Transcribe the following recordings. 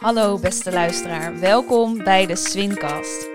Hallo beste luisteraar, welkom bij de Swincast.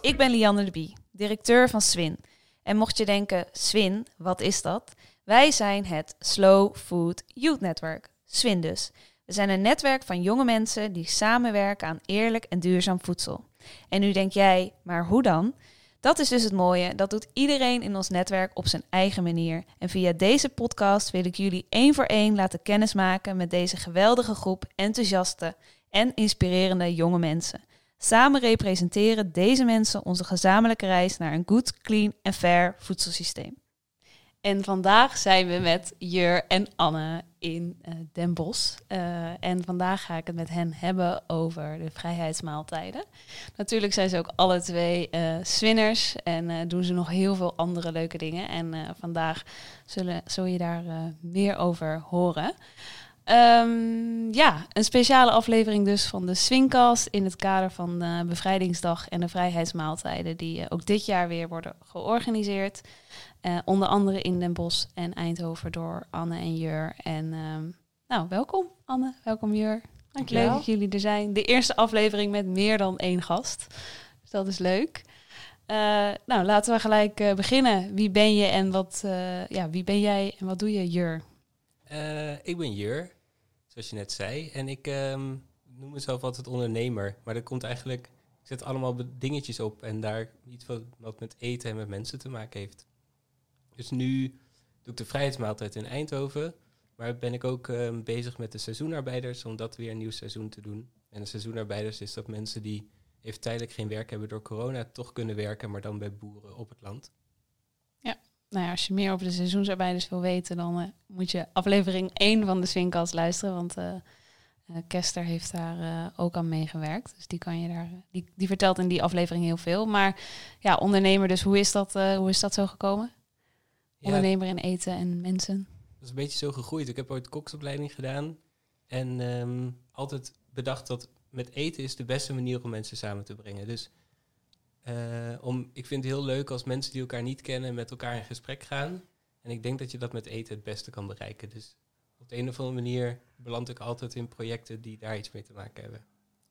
Ik ben Lianne de Bie, directeur van Swin. En mocht je denken, Swin, wat is dat? Wij zijn het Slow Food Youth Network, Swin dus. We zijn een netwerk van jonge mensen die samenwerken aan eerlijk en duurzaam voedsel. En nu denk jij, maar hoe dan? Dat is dus het mooie, dat doet iedereen in ons netwerk op zijn eigen manier. En via deze podcast wil ik jullie één voor één laten kennismaken met deze geweldige groep enthousiaste en inspirerende jonge mensen. Samen representeren deze mensen onze gezamenlijke reis naar een goed, clean en fair voedselsysteem. En vandaag zijn we met Jur en Anne in eh, Den Bosch. Eh, en vandaag ga ik het met hen hebben over de vrijheidsmaaltijden. Natuurlijk zijn ze ook alle twee eh swinners en doen ze nog heel veel andere leuke dingen. En vandaag zullen, zul je daar meer over horen. Ehm, ja, een speciale aflevering dus van de Swingcast in het kader van de Bevrijdingsdag en de Vrijheidsmaaltijden die ook dit jaar weer worden georganiseerd. Eh, onder andere in Den Bosch en Eindhoven door Anne en Jur. En ehm, nou, welkom Anne, welkom Jur. Dankjewel. Leuk dat jullie er zijn. De eerste aflevering met meer dan één gast. Dus dat is leuk. Eh, nou, laten we gelijk eh, beginnen. Wie ben je en wat, ja, wie ben jij en wat doe je, Jur? Ik ben Jur, zoals je net zei. En ik ehm, noem mezelf altijd ondernemer. Maar dat komt eigenlijk... Ik zet allemaal dingetjes op en daar iets wat, wat met eten en met mensen te maken heeft. Dus nu doe ik de vrijheidsmaaltijd in Eindhoven. Maar ben ik ook ehm, bezig met de seizoenarbeiders om dat weer een nieuw seizoen te doen. En de seizoenarbeiders is dat mensen die even tijdelijk geen werk hebben door corona... toch kunnen werken, maar dan bij boeren op het land. Nou ja, als je meer over de seizoensarbeiders wil weten, dan eh, moet je aflevering 1 van de Swinkast luisteren. Want eh, eh, Kester heeft daar ook aan meegewerkt. Dus die, kan je daar, die, die vertelt in die aflevering heel veel. Maar ja, ondernemer, dus hoe is dat, hoe is dat zo gekomen? Ondernemer in eten en mensen. Dat is een beetje zo gegroeid. Ik heb ooit koksopleiding gedaan. En ehm, altijd bedacht dat met eten is de beste manier om mensen samen te brengen. Dus eh, om, ik vind het heel leuk als mensen die elkaar niet kennen met elkaar in gesprek gaan. En ik denk dat je dat met eten het beste kan bereiken. Dus op de een of andere manier beland ik altijd in projecten die daar iets mee te maken hebben.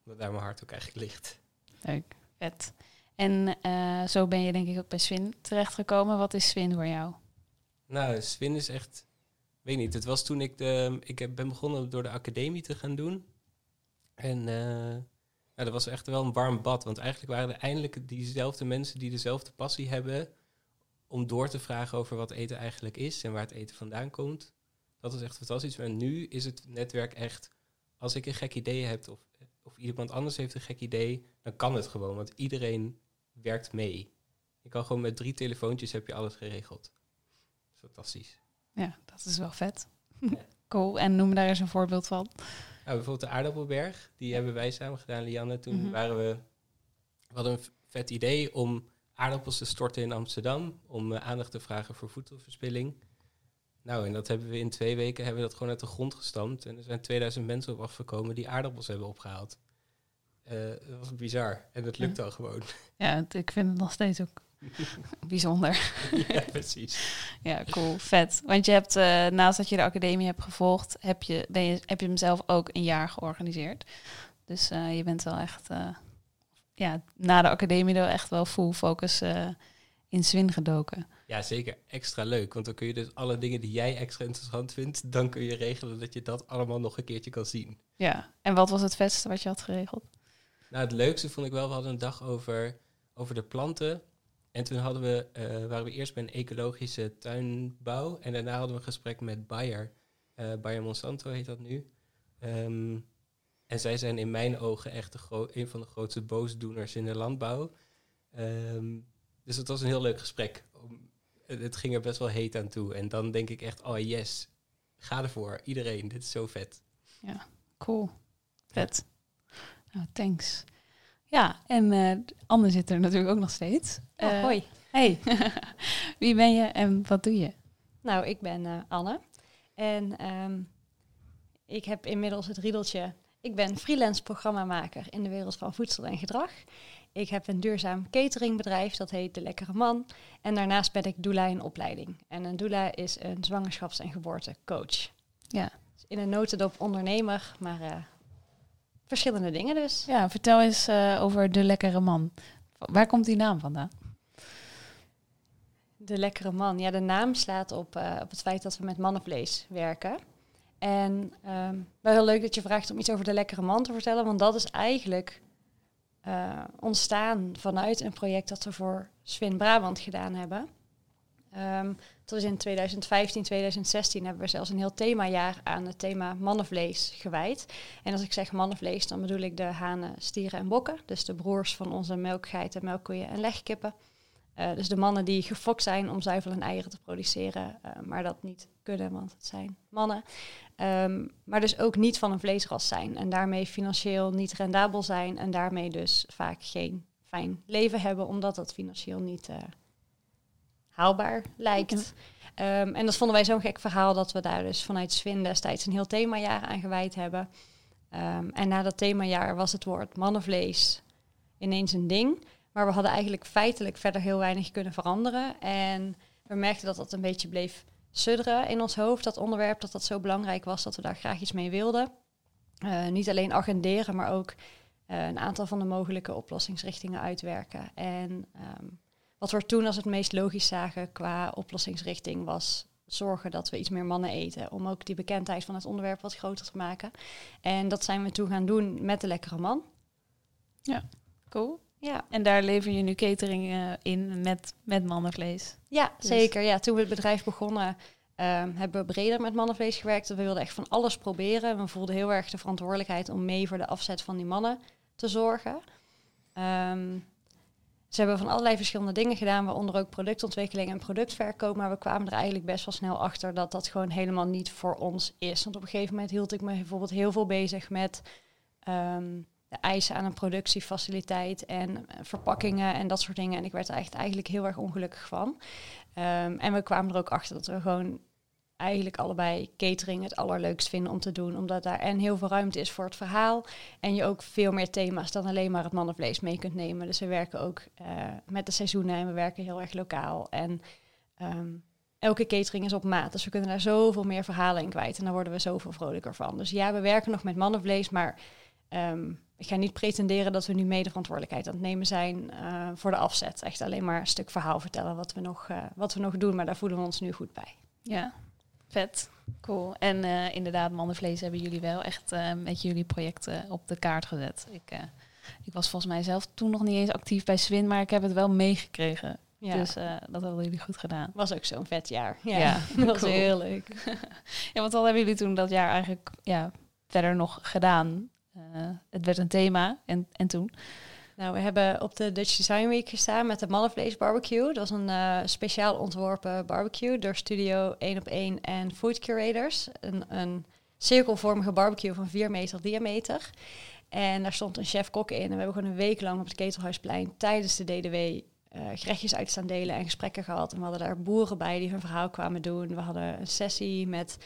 Omdat daar mijn hart ook eigenlijk ligt. Leuk, vet. En eh, zo ben je denk ik ook bij Swin terechtgekomen. Wat is Swin voor jou? Nou, Swin is echt... Weet niet, het was toen ik de... Ik ben begonnen door de academie te gaan doen. En eh nou, dat was echt wel een warm bad. Want eigenlijk waren er eindelijk diezelfde mensen die dezelfde passie hebben... om door te vragen over wat eten eigenlijk is en waar het eten vandaan komt. Dat was echt fantastisch. En nu is het netwerk echt... Als ik een gek idee heb of, of iemand anders heeft een gek idee... dan kan het gewoon, want iedereen werkt mee. Je kan gewoon met drie telefoontjes heb je alles geregeld. Fantastisch. Ja, dat is wel vet. Ja. cool. En noem daar eens een voorbeeld van. Nou, bijvoorbeeld de aardappelberg, die hebben wij samen gedaan, Lianne. Toen Mhm. waren we, we hadden een vet idee om aardappels te storten in Amsterdam, om eh, aandacht te vragen voor voedselverspilling. Nou, en dat hebben we in twee weken hebben we dat gewoon uit de grond gestampt. En er zijn 2000 mensen op afgekomen die aardappels hebben opgehaald. Eh, dat was bizar. En dat lukt al gewoon. Ja, ik vind het nog steeds ook bijzonder. ja, precies. Ja, cool, vet. Want je hebt, eh, naast dat je de academie hebt gevolgd, heb je, ben je, heb je hem zelf ook een jaar georganiseerd. Dus eh, je bent wel echt, eh, ja, na de academie wel echt wel full focus in Zwin gedoken. Ja, zeker. Extra leuk. Want dan kun je dus alle dingen die jij extra interessant vindt, dan kun je regelen dat je dat allemaal nog een keertje kan zien. Ja, en wat was het vetste wat je had geregeld? Nou, het leukste vond ik wel, we hadden een dag over, over de planten. En toen hadden we, eh, waren we eerst bij een ecologische tuinbouw. En daarna hadden we een gesprek met Bayer. Eh Bayer Monsanto heet dat nu. Ehm, en zij zijn in mijn ogen echt een van de grootste boosdoeners in de landbouw. Ehm, dus het was een heel leuk gesprek. Het, ging er best wel heet aan toe. En dan denk ik echt, oh yes, ga ervoor. Iedereen, dit is zo vet. Cool, vet. Nou, thanks. Ja, en eh Anne zit er natuurlijk ook nog steeds. Ja, Eh, hoi. Hey, wie ben je en wat doe je? Nou, ik ben eh, Anne. En ehm, ik heb inmiddels het riedeltje. Ik ben freelance programmamaker in de wereld van voedsel en gedrag. Ik heb een duurzaam cateringbedrijf, dat heet De Lekkere Man. En daarnaast ben ik doula in opleiding. En een doula is een zwangerschaps- en geboortecoach. Ja. Dus in een notendop ondernemer, maar verschillende dingen dus. Ja, vertel eens eh, over de lekkere man. Waar komt die naam vandaan? De Lekkere Man. Ja, de naam slaat op, eh, op het feit dat we met mannenvlees werken. En ehm, wel heel leuk dat je vraagt om iets over de Lekkere Man te vertellen, want dat is eigenlijk eh, ontstaan vanuit een project dat we voor Swin Brabant gedaan hebben. Ehm is in 2015, 2016 hebben we zelfs een heel themajaar aan het thema mannenvlees gewijd. En als ik zeg mannenvlees, dan bedoel ik de hanen, stieren en bokken. Dus de broers van onze melkgeiten, melkkoeien en legkippen. Eh, dus de mannen die gefokt zijn om zuivel en eieren te produceren, eh, maar dat niet kunnen, want het zijn mannen. Ehm, maar dus ook niet van een vleesras zijn en daarmee financieel niet rendabel zijn en daarmee dus vaak geen fijn leven hebben, omdat dat financieel niet eh, haalbaar lijkt. Ehm, en dat vonden wij zo'n gek verhaal dat we daar dus vanuit Swin destijds een heel themajaar aan gewijd hebben. Ehm, en na dat themajaar was het woord mannenvlees ineens een ding. Maar we hadden eigenlijk feitelijk verder heel weinig kunnen veranderen. En we merkten dat dat een beetje bleef sudderen in ons hoofd, dat onderwerp, dat dat zo belangrijk was dat we daar graag iets mee wilden. Eh, niet alleen agenderen, maar ook eh, een aantal van de mogelijke oplossingsrichtingen uitwerken. En ehm, wat we toen als het meest logisch zagen qua oplossingsrichting was zorgen dat we iets meer mannen eten. Om ook die bekendheid van het onderwerp wat groter te maken. En dat zijn we toen gaan doen met de lekkere man. Cool. Ja, En daar lever je nu catering eh, in met, met mannenvlees. ja Dus- zeker. Ja, toen we het bedrijf begonnen, ehm, hebben we breder met mannenvlees gewerkt. We wilden echt van alles proberen. We voelden heel erg de verantwoordelijkheid om mee voor de afzet van die mannen te zorgen. Ehm, ze hebben van allerlei verschillende dingen gedaan, waaronder ook productontwikkeling en productverkoop. Maar we kwamen er eigenlijk best wel snel achter dat dat gewoon helemaal niet voor ons is. Want op een gegeven moment hield ik me bijvoorbeeld heel veel bezig met ehm, de eisen aan een productiefaciliteit en eh, verpakkingen en dat soort dingen. En ik werd er echt eigenlijk heel erg ongelukkig van. Ehm, en we kwamen er ook achter dat we gewoon eigenlijk allebei catering het allerleukst vinden om te doen. Omdat daar en heel veel ruimte is voor het verhaal. En je ook veel meer thema's dan alleen maar het mannenvlees mee kunt nemen. Dus we werken ook eh, met de seizoenen en we werken heel erg lokaal. En ehm, elke catering is op maat. Dus we kunnen daar zoveel meer verhalen in kwijt. En daar worden we zoveel vrolijker van. Dus ja, we werken nog met mannenvlees, maar ehm, ik ga niet pretenderen dat we nu mede verantwoordelijkheid aan het nemen zijn eh, voor de afzet. Echt alleen maar een stuk verhaal vertellen wat we, nog, eh, wat we nog doen. Maar daar voelen we ons nu goed bij. Ja, vet. Cool. En eh, inderdaad, mannenvlees hebben jullie wel echt eh, met jullie projecten op de kaart gezet. Ik, eh, ik was volgens mij zelf toen nog niet eens actief bij Swin, maar ik heb het wel meegekregen. Ja, Dus dat hadden jullie goed gedaan. was ook zo'n vet jaar. Ja, Ja, dat was cool. heel leuk. Ja, want wat hebben jullie toen dat jaar eigenlijk ja, verder nog gedaan? Het werd een thema en, en toen? Nou, we hebben op de Dutch Design Week gestaan met de mannenvlees barbecue. Dat was een eh, speciaal ontworpen barbecue door Studio 1 op 1 en Food Curators. Een, een cirkelvormige barbecue van 4 meter diameter. En daar stond een chef-kok in. En we hebben gewoon een week lang op het Ketelhuisplein tijdens de DDW eh, gerechtjes uit staan delen en gesprekken gehad. En we hadden daar boeren bij die hun verhaal kwamen doen. We hadden een sessie met,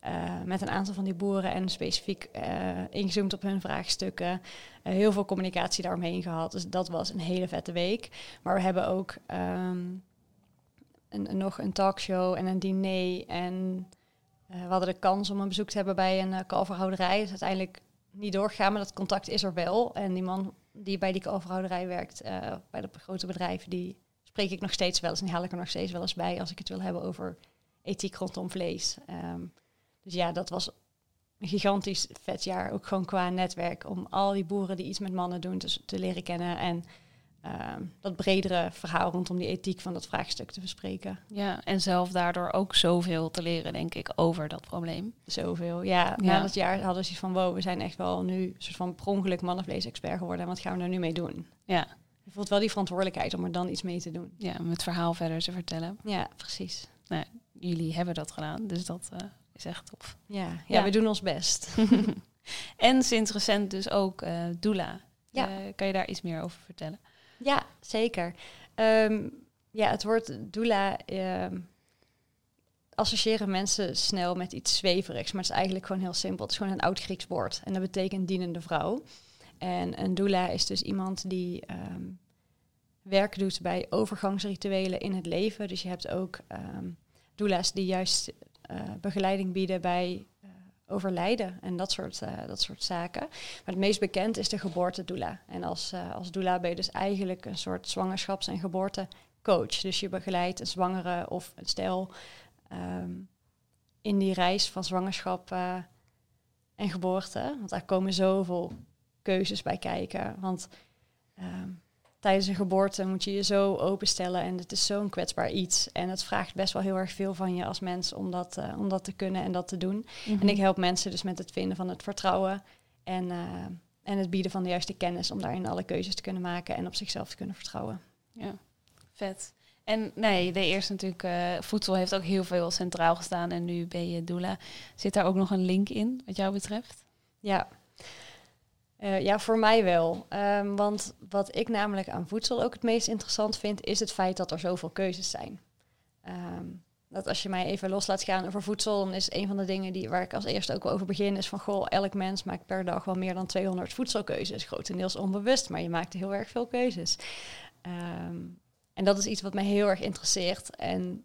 eh, met een aantal van die boeren en specifiek eh, ingezoomd op hun vraagstukken. Eh, heel veel communicatie daaromheen gehad. Dus dat was een hele vette week. Maar we hebben ook ehm, een, nog een talkshow en een diner. En we hadden de kans om een bezoek te hebben bij een kalverhouderij. Dat is uiteindelijk niet doorgegaan, maar dat contact is er wel. En die man die bij die kalverhouderij werkt, bij dat grote bedrijf, die spreek ik nog steeds wel eens. En die haal ik er nog steeds wel eens bij als ik het wil hebben over ethiek rondom vlees. Ehm, dus ja, dat was een gigantisch vet jaar, ook gewoon qua netwerk, om al die boeren die iets met mannen doen te, te leren kennen en ehm, dat bredere verhaal rondom die ethiek van dat vraagstuk te bespreken. Ja, en zelf daardoor ook zoveel te leren, denk ik, over dat probleem. Zoveel. Ja, na Ja. dat jaar hadden ze van wow, we zijn echt wel nu een soort van per ongeluk mannenvlees-expert geworden. En wat gaan we er nu mee doen? Ja, Je voelt wel die verantwoordelijkheid om er dan iets mee te doen. ja om het verhaal verder te vertellen. Ja, precies. Jullie hebben dat gedaan, dus dat eh, is echt tof. Ja, ja, Ja. we doen ons best. en sinds recent dus ook eh doula. Ja. Eh, kan je daar iets meer over vertellen? Ja, zeker. Ehm, ja, het woord doula ehm, associëren mensen snel met iets zweverigs, maar het is eigenlijk gewoon heel simpel. Het is gewoon een oud Grieks woord en dat betekent dienende vrouw. En een doula is dus iemand die ehm, werk doet bij overgangsrituelen in het leven. Dus je hebt ook ehm doula's die juist begeleiding bieden bij eh, overlijden en dat soort, eh, dat soort zaken. Maar het meest bekend is de geboortedoula. En als, eh, als doula ben je dus eigenlijk een soort zwangerschaps- en geboortecoach. Dus je begeleidt een zwangere of een stel ehm, in die reis van zwangerschap eh, en geboorte. Want daar komen zoveel keuzes bij kijken. Want ehm, tijdens een geboorte moet je je zo openstellen en het is zo'n kwetsbaar iets. En het vraagt best wel heel erg veel van je als mens om dat, eh, om dat te kunnen en dat te doen. Mhm. En ik help mensen dus met het vinden van het vertrouwen en, eh, en het bieden van de juiste kennis om daarin alle keuzes te kunnen maken en op zichzelf te kunnen vertrouwen. Ja, vet. En nee, de eerste natuurlijk, eh, voedsel heeft ook heel veel centraal gestaan en nu ben je doula. Zit daar ook nog een link in, wat jou betreft? Ja. Eh, ja, voor mij wel. Ehm, want wat ik namelijk aan voedsel ook het meest interessant vind, is het feit dat er zoveel keuzes zijn. Ehm, dat als je mij even los laat gaan over voedsel, dan is een van de dingen die, waar ik als eerste ook over begin, is van goh, elk mens maakt per dag wel meer dan 200 voedselkeuzes. Grotendeels onbewust, maar je maakt heel erg veel keuzes. Ehm, en dat is iets wat mij heel erg interesseert. En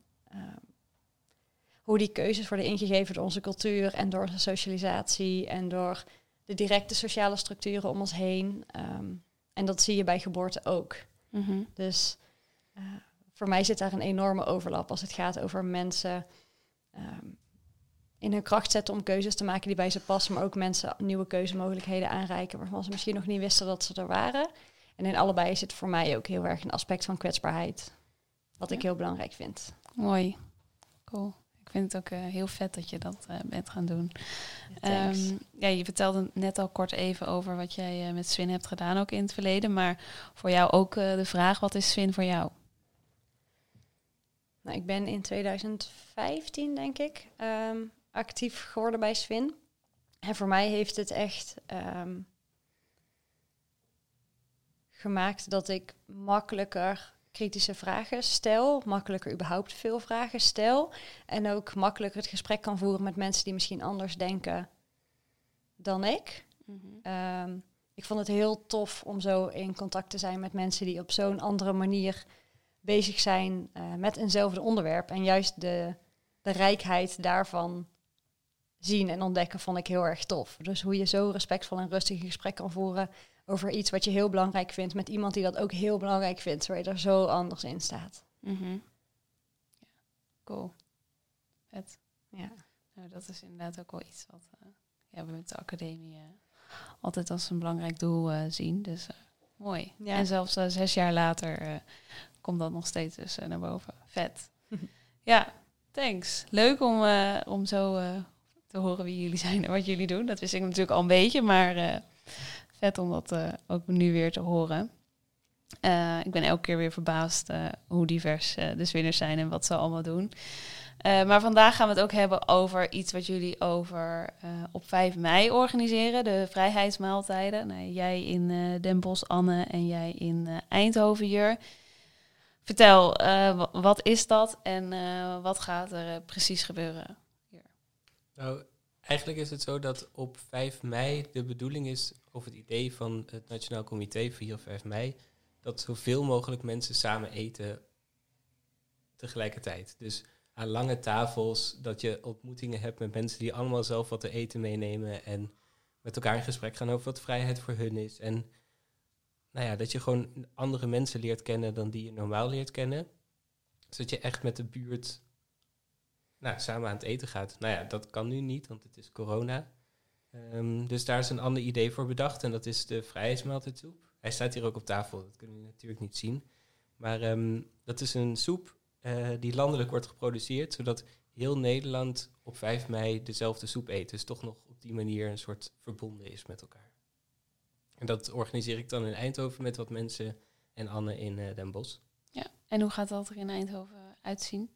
hoe die keuzes worden ingegeven door onze cultuur en door onze socialisatie en door de directe sociale structuren om ons heen. Ehm, en dat zie je bij geboorte ook. Dus eh, voor mij zit daar een enorme overlap als het gaat over mensen ehm, in hun kracht zetten om keuzes te maken die bij ze passen, maar ook mensen nieuwe keuzemogelijkheden aanreiken waarvan ze misschien nog niet wisten dat ze er waren. En in allebei zit voor mij ook heel erg een aspect van kwetsbaarheid, wat ik heel belangrijk vind. Mooi. Cool. Ik vind het ook eh, heel vet dat je dat eh, bent gaan doen. Ehm, ja, je vertelde net al kort even over wat jij eh, met Swin hebt gedaan ook in het verleden. Maar voor jou ook de vraag, wat is Swin voor jou? Nou, ik ben in 2015, denk ik, ehm, actief geworden bij Swin. En voor mij heeft het echt ehm, gemaakt dat ik makkelijker kritische vragen stel, makkelijker überhaupt veel vragen stel. En ook makkelijker het gesprek kan voeren met mensen die misschien anders denken dan ik. Ehm, ik vond het heel tof om zo in contact te zijn met mensen die op zo'n andere manier bezig zijn eh, met eenzelfde onderwerp. En juist de, de rijkheid daarvan zien en ontdekken vond ik heel erg tof. Dus hoe je zo respectvol en rustig een gesprek kan voeren over iets wat je heel belangrijk vindt met iemand die dat ook heel belangrijk vindt, waar je er zo anders in staat. Mhm. ja. Cool. Vet. Ja. Nou, dat is inderdaad ook wel iets wat eh, ja, we met de academie eh, altijd als een belangrijk doel eh, zien. Dus mooi. Ja. En zelfs zes jaar later komt dat nog steeds dus, naar boven. Vet. ja, thanks. Leuk om, om zo te horen wie jullie zijn en wat jullie doen. Dat wist ik natuurlijk al een beetje, maar vet om dat eh, ook nu weer te horen. Eh, ik ben elke keer weer verbaasd eh, hoe divers de Zwinners zijn en wat ze allemaal doen. Maar vandaag gaan we het ook hebben over iets wat jullie over op 5 mei organiseren, de vrijheidsmaaltijden. Nou, jij in Den Bosch, Anne, en jij in Eindhoven, Jur. Vertel, wa- wat is dat en wat gaat er precies gebeuren? Nou, eigenlijk is het zo dat op 5 mei de bedoeling is, of het idee van het Nationaal Comité 4 of 5 mei, dat zoveel mogelijk mensen samen eten tegelijkertijd. Dus aan lange tafels, dat je ontmoetingen hebt met mensen die allemaal zelf wat te eten meenemen en met elkaar in gesprek gaan over wat vrijheid voor hun is. En nou ja, dat je gewoon andere mensen leert kennen dan die je normaal leert kennen. Zodat je echt met de buurt nou, samen aan het eten gaat. Nou ja, dat kan nu niet, want het is corona. Ehm, dus daar is een ander idee voor bedacht en dat is de vrijheidsmaaltijdsoep. Hij staat hier ook op tafel, dat kunnen jullie natuurlijk niet zien. Maar ehm, dat is een soep eh, die landelijk wordt geproduceerd, zodat heel Nederland op 5 mei dezelfde soep eet. Dus toch nog op die manier een soort verbonden is met elkaar. En dat organiseer ik dan in Eindhoven met wat mensen en Anne in eh, Den Bosch. Ja, en hoe gaat dat er in Eindhoven uitzien?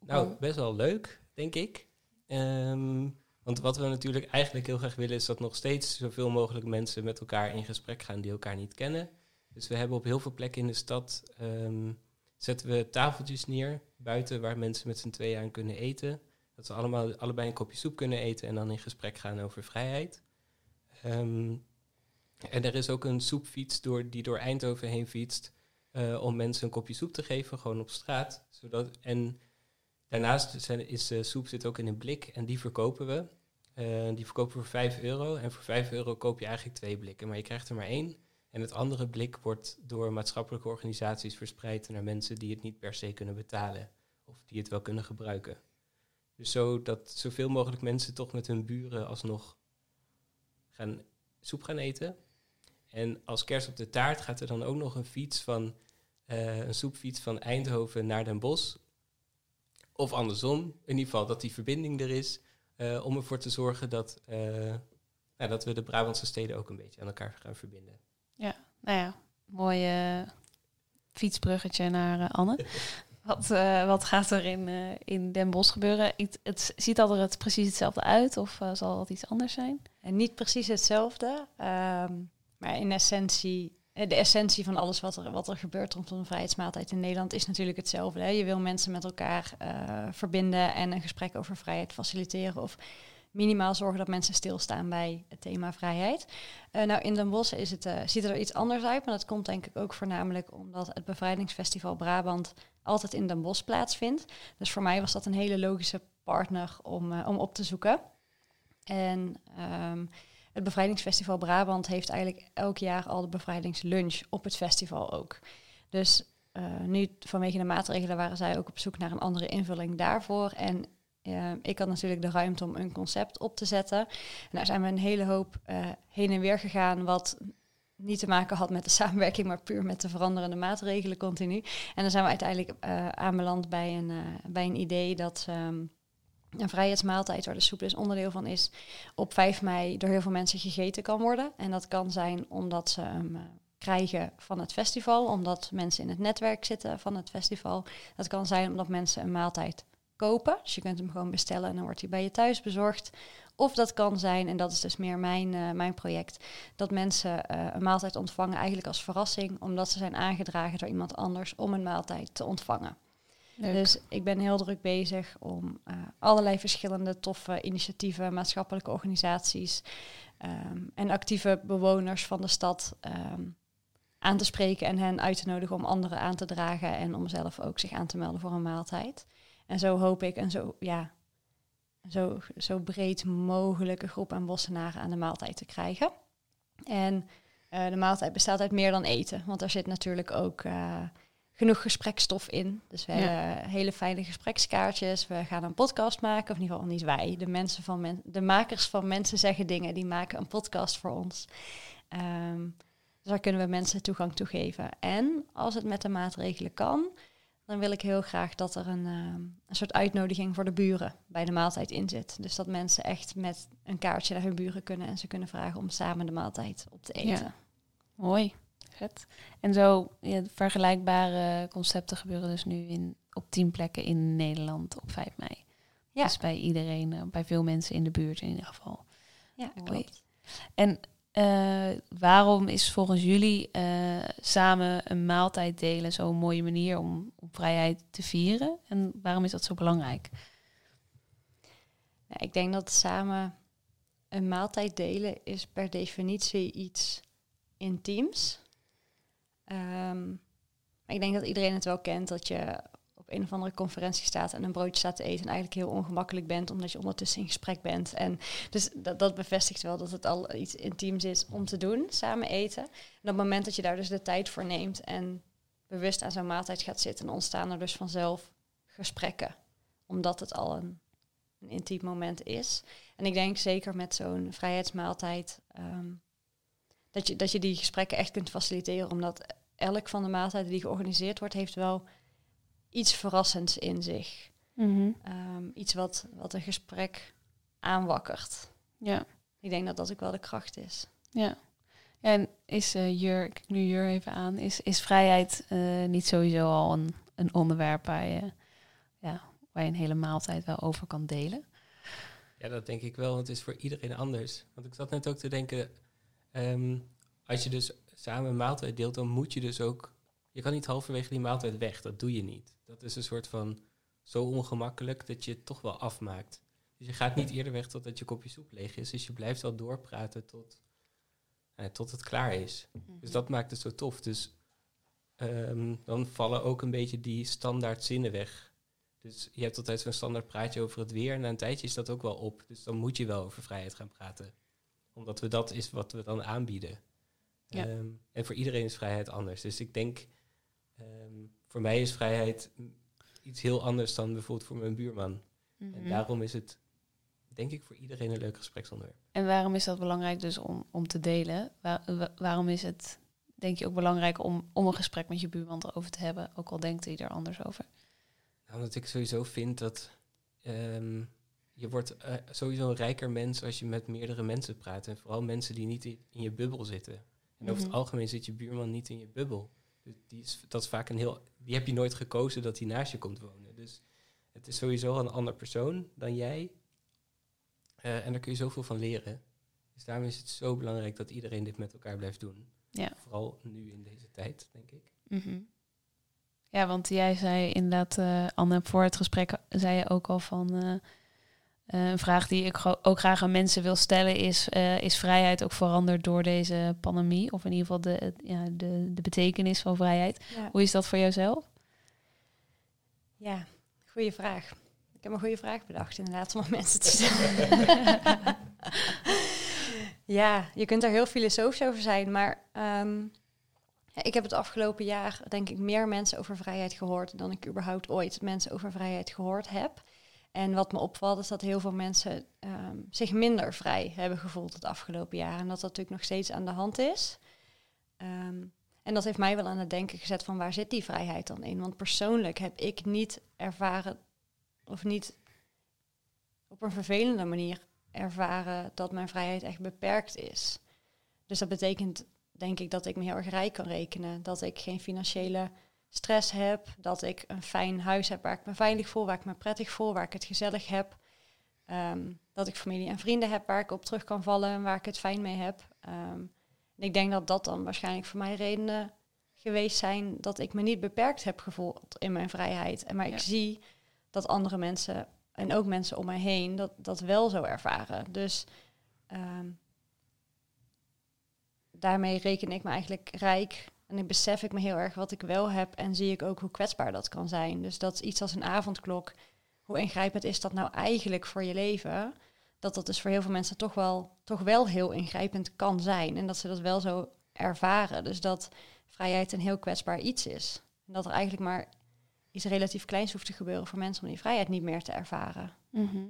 Nou, best wel leuk, denk ik. Ehm, want wat we natuurlijk eigenlijk heel graag willen, is dat nog steeds zoveel mogelijk mensen met elkaar in gesprek gaan die elkaar niet kennen. Dus we hebben op heel veel plekken in de stad ehm, zetten we tafeltjes neer buiten waar mensen met z'n tweeën aan kunnen eten. Dat ze allemaal allebei een kopje soep kunnen eten en dan in gesprek gaan over vrijheid. Ehm, En er is ook een soepfiets door, die door Eindhoven heen fietst eh, om mensen een kopje soep te geven, gewoon op straat. Zodat, en daarnaast is de soep zit ook in een blik en die verkopen we. Eh, die verkopen voor 5 euro. En voor 5 euro koop je eigenlijk twee blikken, maar je krijgt er maar één. En het andere blik wordt door maatschappelijke organisaties verspreid naar mensen die het niet per se kunnen betalen. Of die het wel kunnen gebruiken. Dus zo dat zoveel mogelijk mensen toch met hun buren alsnog gaan soep gaan eten. En als kerst op de taart gaat er dan ook nog een fiets van eh, een soepfiets van Eindhoven naar Den Bosch. Of andersom, in ieder geval dat die verbinding er is. Eh, om ervoor te zorgen dat, eh, nou, dat we de Brabantse steden ook een beetje aan elkaar gaan verbinden. Nou ja, mooi fietsbruggetje naar eh, Anne. Wat, eh, wat gaat er in, eh, in Den Bosch gebeuren? Het, het ziet er het precies hetzelfde uit of eh, zal het iets anders zijn? En niet precies hetzelfde, ehm, maar in essentie, de essentie van alles wat er, wat er gebeurt rondom een vrijheidsmaaltijd in Nederland is natuurlijk hetzelfde. Hè? Je wil mensen met elkaar eh, verbinden en een gesprek over vrijheid faciliteren of minimaal zorgen dat mensen stilstaan bij het thema vrijheid. Eh, nou, in Den Bosch is het, eh, ziet het er iets anders uit, maar dat komt denk ik ook voornamelijk omdat het Bevrijdingsfestival Brabant altijd in Den Bosch plaatsvindt. Dus voor mij was dat een hele logische partner om, eh, om op te zoeken. En ehm, het Bevrijdingsfestival Brabant heeft eigenlijk elk jaar al de bevrijdingslunch op het festival ook. Dus eh, nu vanwege de maatregelen waren zij ook op zoek naar een andere invulling daarvoor. En eh, ik had natuurlijk de ruimte om een concept op te zetten. En daar zijn we een hele hoop eh, heen en weer gegaan, wat niet te maken had met de samenwerking, maar puur met de veranderende maatregelen continu. En dan zijn we uiteindelijk aanbeland bij een, bij een idee dat ehm, een vrijheidsmaaltijd, waar de soep dus onderdeel van is, op 5 mei door heel veel mensen gegeten kan worden. En dat kan zijn omdat ze hem eh, krijgen van het festival, omdat mensen in het netwerk zitten van het festival. Dat kan zijn omdat mensen een maaltijd kopen. Dus je kunt hem gewoon bestellen en dan wordt hij bij je thuis bezorgd. Of dat kan zijn, en dat is dus meer mijn, eh, mijn project, dat mensen eh, een maaltijd ontvangen eigenlijk als verrassing, omdat ze zijn aangedragen door iemand anders om een maaltijd te ontvangen. Dus ik ben heel druk bezig om eh, allerlei verschillende toffe initiatieven, maatschappelijke organisaties ehm, en actieve bewoners van de stad ehm, aan te spreken en hen uit te nodigen om anderen aan te dragen en om zelf ook zich aan te melden voor een maaltijd. En zo hoop ik een zo, ja, zo, zo breed mogelijke groep aan bossenaren aan de maaltijd te krijgen. En eh, de maaltijd bestaat uit meer dan eten, want er zit natuurlijk ook eh, genoeg gesprekstof in. Dus we Ja. hebben hele fijne gesprekskaartjes. We gaan een podcast maken, of in ieder geval niet wij. De, mensen van men, de makers van Mensen Zeggen Dingen, die maken een podcast voor ons. Dus daar kunnen we mensen toegang toe geven. En als het met de maatregelen kan, dan wil ik heel graag dat er een, ehm, een soort uitnodiging voor de buren bij de maaltijd in zit. Dus dat mensen echt met een kaartje naar hun buren kunnen en ze kunnen vragen om samen de maaltijd op te eten. Ja. Mooi, vet. En zo ja, vergelijkbare concepten gebeuren dus nu in, op tien plekken in Nederland op 5 mei. Ja. Dus bij iedereen, eh, bij veel mensen in de buurt in ieder geval. Ja, Mooi. klopt. En eh, waarom is volgens jullie eh, samen een maaltijd delen zo'n mooie manier om, om vrijheid te vieren? En waarom is dat zo belangrijk? Ja, ik denk dat samen een maaltijd delen is per definitie iets intiems. Ehm, ik denk dat iedereen het wel kent dat je op een of andere conferentie staat en een broodje staat te eten en eigenlijk heel ongemakkelijk bent omdat je ondertussen in gesprek bent. En dus dat, dat bevestigt wel dat het al iets intiems is om te doen, samen eten. En op het moment dat je daar dus de tijd voor neemt en bewust aan zo'n maaltijd gaat zitten, ontstaan er dus vanzelf gesprekken. Omdat het al een, een intiem moment is. En ik denk zeker met zo'n vrijheidsmaaltijd ehm, dat, je, dat je die gesprekken echt kunt faciliteren. Omdat elk van de maaltijden die georganiseerd wordt, heeft wel iets verrassends in zich. Ehm, iets wat, wat een gesprek aanwakkert. Ja, Ik denk dat dat ook wel de kracht is. ja. En is eh, Jur, ik kijk nu Jur even aan, is, is vrijheid eh, niet sowieso al een, een onderwerp waar je, ja, waar je een hele maaltijd wel over kan delen? Ja, dat denk ik wel, want het is voor iedereen anders. Want ik zat net ook te denken, ehm, als je dus samen een maaltijd deelt, dan moet je dus ook... Je kan niet halverwege die maaltijd weg, dat doe je niet. Dat is een soort van zo ongemakkelijk dat je het toch wel afmaakt. Dus je gaat niet eerder weg totdat je kopje soep leeg is. Dus je blijft wel doorpraten tot, eh, tot het klaar is. Dus dat maakt het zo tof. Dus ehm, dan vallen ook een beetje die standaard zinnen weg. Dus je hebt altijd zo'n standaard praatje over het weer. En na een tijdje is dat ook wel op. Dus dan moet je wel over vrijheid gaan praten. Omdat we dat is wat we dan aanbieden. Ja. Ehm, en voor iedereen is vrijheid anders. Dus ik denk, ehm, voor mij is vrijheid iets heel anders dan bijvoorbeeld voor mijn buurman. Mhm. En daarom is het, denk ik, voor iedereen een leuk gespreksonderwerp. En waarom is dat belangrijk dus om, om te delen? Waar- wa- waarom is het, denk je, ook belangrijk om, om een gesprek met je buurman erover te hebben? Ook al denkt hij er anders over. Nou, omdat ik sowieso vind dat ehm, je wordt eh, sowieso een rijker mens als je met meerdere mensen praat. En vooral mensen die niet in, je bubbel zitten. En over het Mhm. algemeen zit je buurman niet in je bubbel. Dus die is, dat is vaak een heel. Die heb je nooit gekozen dat hij naast je komt wonen. Dus het is sowieso een ander persoon dan jij. Eh, en daar kun je zoveel van leren. Dus daarom is het zo belangrijk dat iedereen dit met elkaar blijft doen. Ja. Vooral nu in deze tijd, denk ik. Mhm. Ja, want jij zei inderdaad, eh, Anne, voor het gesprek zei je ook al van... eh, een vraag die ik ook graag aan mensen wil stellen is... eh, is vrijheid ook veranderd door deze pandemie? Of in ieder geval de, ja, de, de betekenis van vrijheid. Ja. Hoe is dat voor jouzelf? Ja, goede vraag. Ik heb een goede vraag bedacht inderdaad om mensen te stellen. ja, je kunt er heel filosofisch over zijn, maar ehm, ik heb het afgelopen jaar denk ik meer mensen over vrijheid gehoord dan ik überhaupt ooit mensen over vrijheid gehoord heb. En wat me opvalt is dat heel veel mensen ehm, zich minder vrij hebben gevoeld het afgelopen jaar. En dat dat natuurlijk nog steeds aan de hand is. Ehm, en dat heeft mij wel aan het denken gezet van waar zit die vrijheid dan in? Want persoonlijk heb ik niet ervaren, of niet op een vervelende manier ervaren dat mijn vrijheid echt beperkt is. Dus dat betekent denk ik dat ik me heel erg rijk kan rekenen. Dat ik geen financiële stress heb. Dat ik een fijn huis heb waar ik me veilig voel, waar ik me prettig voel, waar ik het gezellig heb. Ehm, dat ik familie en vrienden heb waar ik op terug kan vallen en waar ik het fijn mee heb. Ehm, en ik denk dat dat dan waarschijnlijk voor mij redenen geweest zijn dat ik me niet beperkt heb gevoeld in mijn vrijheid. En maar Ja. ik zie dat andere mensen en ook mensen om mij heen dat, dat wel zo ervaren. Dus ehm, daarmee reken ik me eigenlijk rijk. En ik besef ik me heel erg wat ik wel heb en zie ik ook hoe kwetsbaar dat kan zijn. Dus dat is iets als een avondklok. Hoe ingrijpend is dat nou eigenlijk voor je leven? Dat dat dus voor heel veel mensen toch wel, toch wel heel ingrijpend kan zijn. En dat ze dat wel zo ervaren. Dus dat vrijheid een heel kwetsbaar iets is. En dat er eigenlijk maar iets relatief kleins hoeft te gebeuren voor mensen om die vrijheid niet meer te ervaren. Mhm.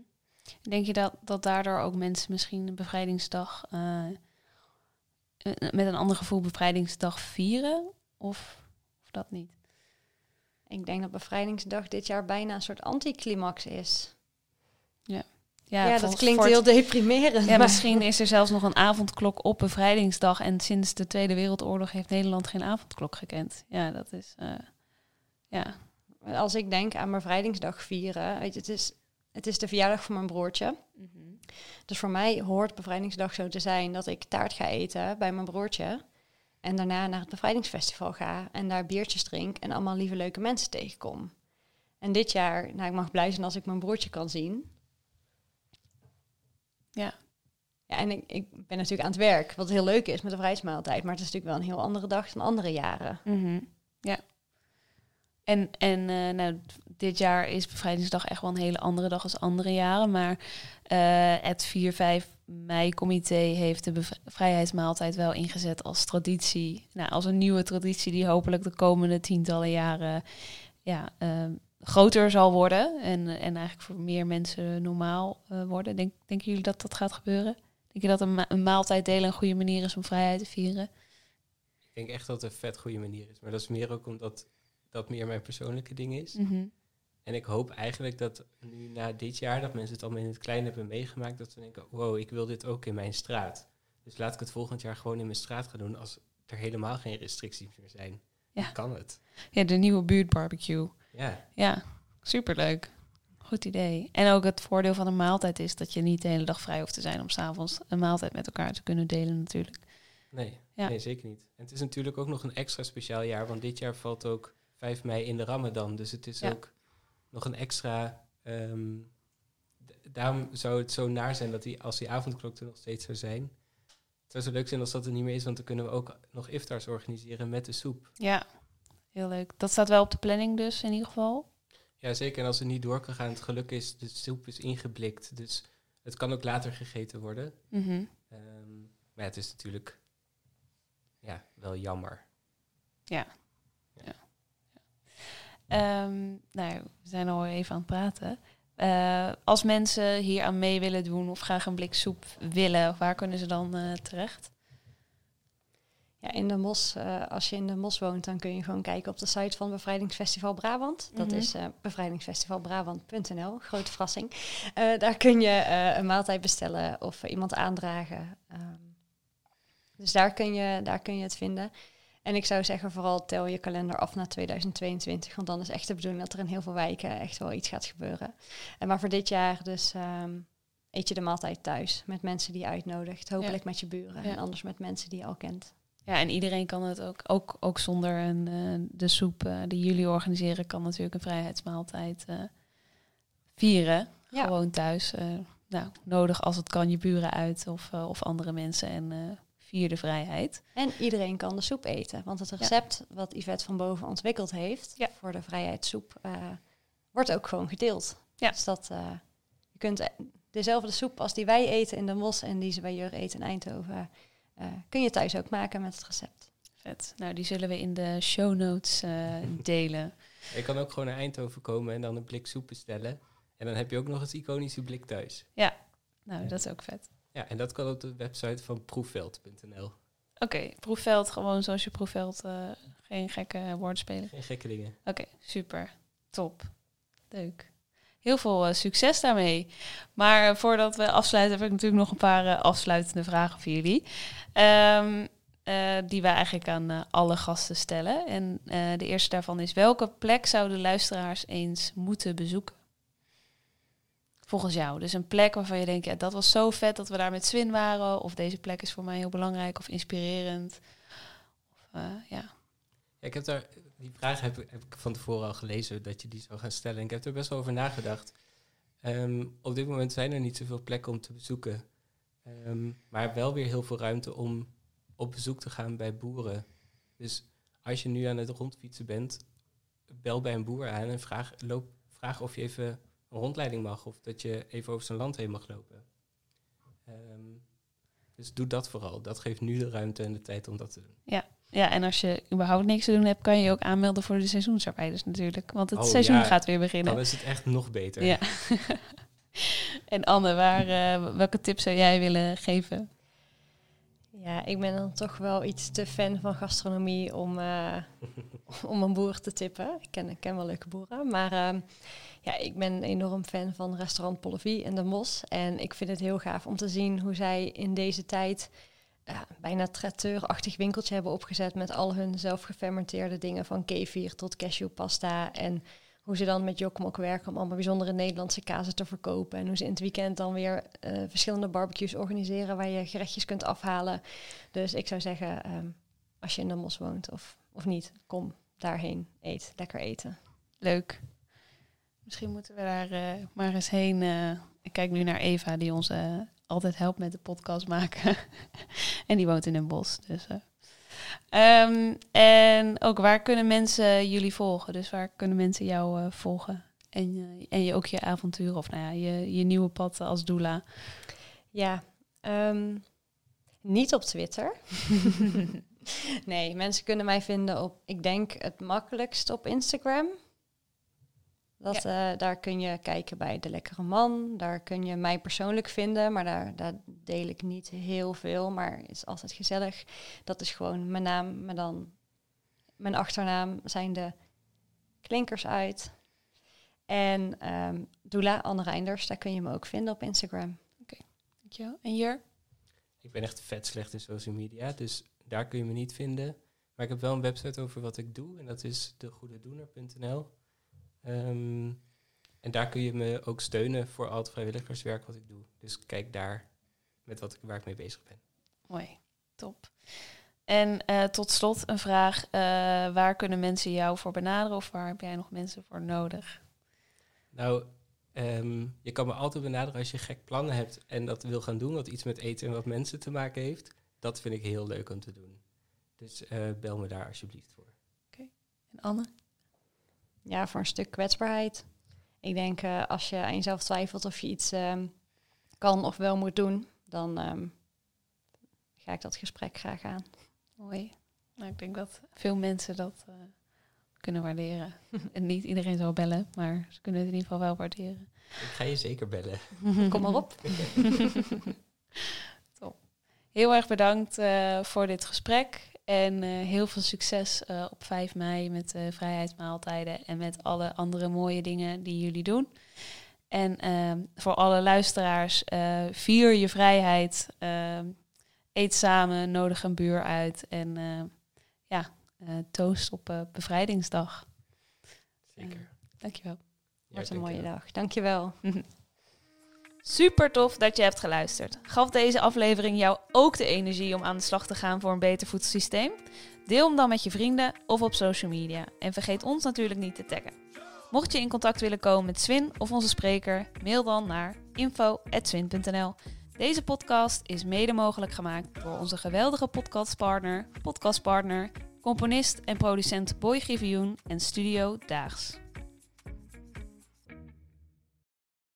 Denk je dat, dat daardoor ook mensen misschien de bevrijdingsdag eh, met een ander gevoel bevrijdingsdag vieren? Of, of dat niet? Ik denk dat bevrijdingsdag dit jaar bijna een soort anticlimax is. Ja, dat volgens- klinkt voor heel deprimerend. Ja, misschien is er zelfs nog een avondklok op bevrijdingsdag. En sinds de Tweede Wereldoorlog heeft Nederland geen avondklok gekend. Ja, dat is. eh, ja. Als ik denk aan bevrijdingsdag vieren, weet je, het is, het is de verjaardag van mijn broertje. Dus voor mij hoort bevrijdingsdag zo te zijn dat ik taart ga eten bij mijn broertje. En daarna naar het bevrijdingsfestival ga en daar biertjes drink en allemaal lieve leuke mensen tegenkom. En dit jaar, nou ik mag blij zijn als ik mijn broertje kan zien. Ja. Ja, en ik, ik ben natuurlijk aan het werk, wat heel leuk is met de vrijheidsmaaltijd. Maar het is natuurlijk wel een heel andere dag dan andere jaren. Mhm. En, en eh, nou, dit jaar is Bevrijdingsdag echt wel een hele andere dag als andere jaren. Maar eh, het 4-5 mei-comité heeft de vrijheidsmaaltijd wel ingezet als traditie. Nou, als een nieuwe traditie die hopelijk de komende tientallen jaren ja, eh, groter zal worden. En, en eigenlijk voor meer mensen normaal eh, worden. Denk, denken jullie dat dat gaat gebeuren? Denk je dat een, een maaltijd delen een goede manier is om vrijheid te vieren? Ik denk echt dat het een vet goede manier is. Maar dat is meer ook omdat dat meer mijn persoonlijke ding is. Mhm. En ik hoop eigenlijk dat nu na dit jaar, dat mensen het allemaal in het klein hebben meegemaakt, dat ze denken, wow, ik wil dit ook in mijn straat. Dus laat ik het volgend jaar gewoon in mijn straat gaan doen als er helemaal geen restricties meer zijn. Ja. Dan kan het. Ja, de nieuwe buurtbarbecue. Ja, Ja, superleuk. Goed idee. En ook het voordeel van een maaltijd is dat je niet de hele dag vrij hoeft te zijn om s'avonds een maaltijd met elkaar te kunnen delen natuurlijk. nee, Ja. nee, zeker niet. En het is natuurlijk ook nog een extra speciaal jaar, want dit jaar valt ook 5 mei in de Ramadan. Dus het is Ja. ook nog een extra... ehm, daarom zou het zo naar zijn dat die, als die avondklok er nog steeds zou zijn, Het zou zo leuk zijn als dat er niet meer is, want dan kunnen we ook nog iftars organiseren met de soep. Ja, heel leuk. Dat staat wel op de planning dus in ieder geval. Ja, zeker. En als het niet door kan gaan, het geluk is, de soep is ingeblikt. Dus het kan ook later gegeten worden. Mhm. Ehm, maar ja, het is natuurlijk ja, wel jammer. Ehm, nou, we zijn al even aan het praten. Eh, als mensen hier aan mee willen doen of graag een blik soep willen, waar kunnen ze dan eh, terecht? Ja, in de Mos, eh, als je in de Mos woont, dan kun je gewoon kijken op de site van Bevrijdingsfestival Brabant. Dat Mhm. is bevrijdingsfestivalbrabant.nl, grote verrassing. Daar kun je een maaltijd bestellen of iemand aandragen. Ehm, dus daar kun, je, daar kun je het vinden. En ik zou zeggen, vooral tel je kalender af naar 2022, want dan is echt de bedoeling dat er in heel veel wijken echt wel iets gaat gebeuren. En maar voor dit jaar dus ehm, eet je de maaltijd thuis met mensen die je uitnodigt. Hopelijk met je buren Ja. en anders met mensen die je al kent. Ja, en iedereen kan het ook, ook, ook zonder een, eh, de soep eh, die jullie organiseren, kan natuurlijk een vrijheidsmaaltijd eh, vieren. Ja. Gewoon thuis. nou, nodig als het kan je buren uit of, of andere mensen en eh vier de vrijheid. En iedereen kan de soep eten. Want het recept wat Yvette van Boven ontwikkeld heeft Ja. voor de vrijheidssoep, eh, wordt ook gewoon gedeeld. Ja. Dus dat eh, je kunt eh, dezelfde soep als die wij eten in de Mos en die ze bij Jur eten in Eindhoven, eh, kun je thuis ook maken met het recept. Vet. Nou, die zullen we in de show notes eh, delen. Je kan ook gewoon naar Eindhoven komen en dan een blik soep bestellen. En dan heb je ook nog eens iconische blik thuis. Nou, dat is ook vet. Ja, en dat kan op de website van proefveld.nl. Oké, proefveld gewoon zoals je proefveld. eh, geen gekke woordspelen. Geen gekke dingen. Oké, super. Top. Leuk. Heel veel eh, succes daarmee. Maar eh, voordat we afsluiten, heb ik natuurlijk nog een paar afsluitende vragen voor jullie. Ehm, eh, die wij eigenlijk aan alle gasten stellen. En de eerste daarvan is: welke plek zouden luisteraars eens moeten bezoeken? Volgens jou. Dus een plek waarvan je denkt, ja, dat was zo vet dat we daar met Swin waren. Of deze plek is voor mij heel belangrijk of inspirerend. Of, eh, ja. Ik heb daar, die vraag heb, ik- van tevoren al gelezen dat je die zou gaan stellen. En ik heb er best wel over nagedacht. Ehm, op dit moment zijn er niet zoveel plekken om te bezoeken. Ehm, maar wel weer heel veel ruimte om op bezoek te gaan bij boeren. Dus als je nu aan het rondfietsen bent, bel bij een boer aan en vraag, loop, vraag of je even een rondleiding mag. Of dat je even over zijn land heen mag lopen. Ehm, dus doe dat vooral. Dat geeft nu de ruimte en de tijd om dat te doen. Ja, en als je überhaupt niks te doen hebt, kan je je ook aanmelden voor de seizoensarbeiders natuurlijk. Want het Oh, seizoen ja. gaat weer beginnen. Dan is het echt nog beter. Ja. en Anne, waar, eh, welke tips zou jij willen geven? Ja, ik ben dan toch wel iets te fan van gastronomie om, eh, om een boer te tippen. Ik ken, ik ken wel leuke boeren, maar ehm, ja, ik ben enorm fan van restaurant Pollevi en de Mos. En ik vind het heel gaaf om te zien hoe zij in deze tijd bijna traiteur-achtig winkeltje hebben opgezet met al hun zelfgefermenteerde dingen van kefir tot cashewpasta en hoe ze dan met Jokmok werken om allemaal bijzondere Nederlandse kazen te verkopen. En hoe ze in het weekend dan weer eh, verschillende barbecues organiseren waar je gerechtjes kunt afhalen. Dus ik zou zeggen, ehm, als je in de Mos woont of, of niet, kom daarheen, eet, lekker eten. Leuk. Misschien moeten we daar eh, maar eens heen. eh. ik kijk nu naar Eva, die ons eh, altijd helpt met de podcast maken. en die woont in een bos. Dus, eh. Ehm, en ook waar kunnen mensen jullie volgen? Dus waar kunnen mensen jou volgen? En, en je ook je avonturen of nou ja, je, je nieuwe pad als doula. Ja, ehm, niet op Twitter. nee, mensen kunnen mij vinden op, ik denk het makkelijkst op Instagram. Dat, eh, daar kun je kijken bij De Lekkere Man. Daar kun je mij persoonlijk vinden, maar daar, daar deel ik niet heel veel. Maar het is altijd gezellig. Dat is gewoon mijn naam, maar dan mijn achternaam zijn de klinkers uit. En ehm Doula Anne Reinders, daar kun je me ook vinden op Instagram. Dankjewel. En Jur? Ik ben echt vet slecht in social media, dus daar kun je me niet vinden. Maar ik heb wel een website over wat ik doe en dat is degoededoener.nl. Ehm, en daar kun je me ook steunen voor al het vrijwilligerswerk wat ik doe. Dus kijk daar met wat ik, waar ik mee bezig ben. Mooi, top. En eh, tot slot een vraag. eh, waar kunnen mensen jou voor benaderen of waar heb jij nog mensen voor nodig? Nou, ehm, je kan me altijd benaderen als je gek plannen hebt en dat wil gaan doen, wat iets met eten en wat mensen te maken heeft. dat vind ik heel leuk om te doen. Dus eh, bel me daar alsjeblieft voor. En Anne? Ja, voor een stuk kwetsbaarheid. Ik denk eh, als je aan jezelf twijfelt of je iets ehm, kan of wel moet doen, dan ehm, ga ik dat gesprek graag aan. Mooi. Nou, ik denk dat veel mensen dat eh, kunnen waarderen. en niet iedereen zal bellen, maar ze kunnen het in ieder geval wel waarderen. Ik ga je zeker bellen. Kom maar op. Top. Heel erg bedankt eh, voor dit gesprek. En eh, heel veel succes eh, op 5 mei met de vrijheidsmaaltijden en met alle andere mooie dingen die jullie doen. En ehm, voor alle luisteraars, eh, vier je vrijheid. ehm, eet samen, nodig een buur uit. En eh, ja, eh, toast op eh, bevrijdingsdag. Zeker. Dankjewel. Ja, een mooie dankjewel. dag. Dankjewel. Super tof dat je hebt geluisterd. Gaf deze aflevering jou ook de energie om aan de slag te gaan voor een beter voedselsysteem? Deel hem dan met je vrienden of op social media. En vergeet ons natuurlijk niet te taggen. Mocht je in contact willen komen met Swin of onze spreker, mail dan naar info.swin.nl. Deze podcast is mede mogelijk gemaakt door onze geweldige podcastpartner, podcastpartner, componist en producent Boy Griffioen en Studio Daags.